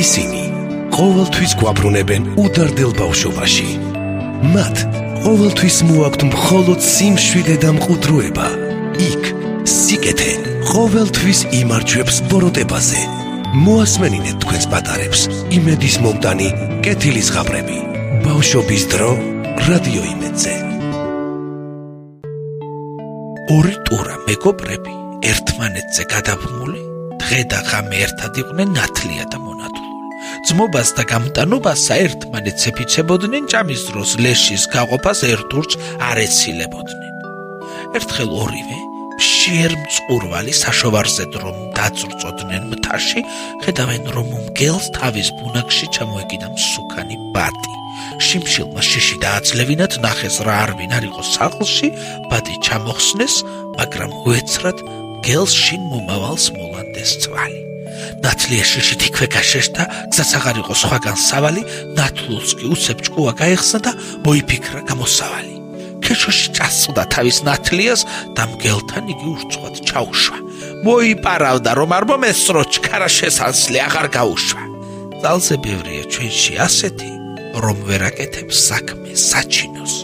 ისინი ყოველთვის გვაბრუნებენ უდარდელ ბავშვობაში. მათ ყოველთვის მოაქვთ მხოლოდ სიმშვიდე და მყუდროება. იქ სიკეთე ყოველთვის იმარჯვებს ბოროტებაზე. მოასმენინეთ თქვენს პატარებს იმედის მომტანი კეთილის ღაბრები. ბავშვობის დრო რადიო იმედზე. ორი ტურა მეგობრები ერთმანეთზე გადაბმული დღე და ღამე ერთად იყვნენ ნათლია და მონათლული ძმობას და გამტანობას საერთმანეთს ეფიცებოდნენ ჭამის დროს ლეშის გაყოფას ერთურჩ არ ეცილებოდნენ ერთხელ ორივე შიერ მწყურვალი საშოვარზე დრომ დაწრწოდნენ მთაში ხედავენ რომ მგელს თავის ბუნაგში ჩამოეკიდა მსუქანი ბატი. შიმშილმა შიში დააცლევინათ ნახეს რა არ ვინ არ იყოს სახლში ბატი ჩამოხსნეს მაგრამ უეცრად გელს შინ მომავალს მოლანდეს წვალი ნათლია შიში თიქვე გაშეშდა გზას აღარ იყო სხვაგან სავალი ნათლულს კი უცებ ჭკუა გაიხსნა და მოიფიქრა გამოსავალი. ქეშოში წასწდა თავის ნათლიას და მგელთან იგი ურცხვად ჩაუშვა. მოიპარავდა რომ არ მომესრო ჩქარა შესანსლი აღარ გაუშვა. ძალზე ბევრია ჩვენში ასეთი რომ ვერაკეთებს საქმე საჩინოს.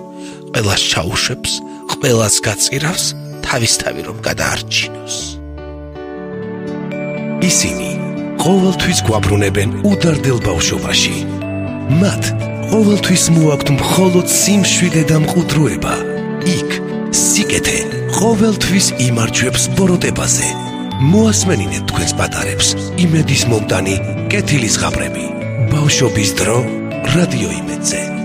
ყველას ჩაუშვებს ყველას გაწირავს თავისთავი რომ გადაარჩინოს. ისინი ყოველთვის გვაბრუნებენ უდარდელ ბავშვობაში. მათ ყოველთვის მოაქვთ მხოლოდ სიმშვიდე და მყუდროება. იქ სიკეთე ყოველთვის იმარჯვებს ბოროტებაზე. მოასმენინეთ თქვენს პატარებს იმედის მომტანი კეთილის ღაბრები. ბავშვობის დრო რადიო იმედზე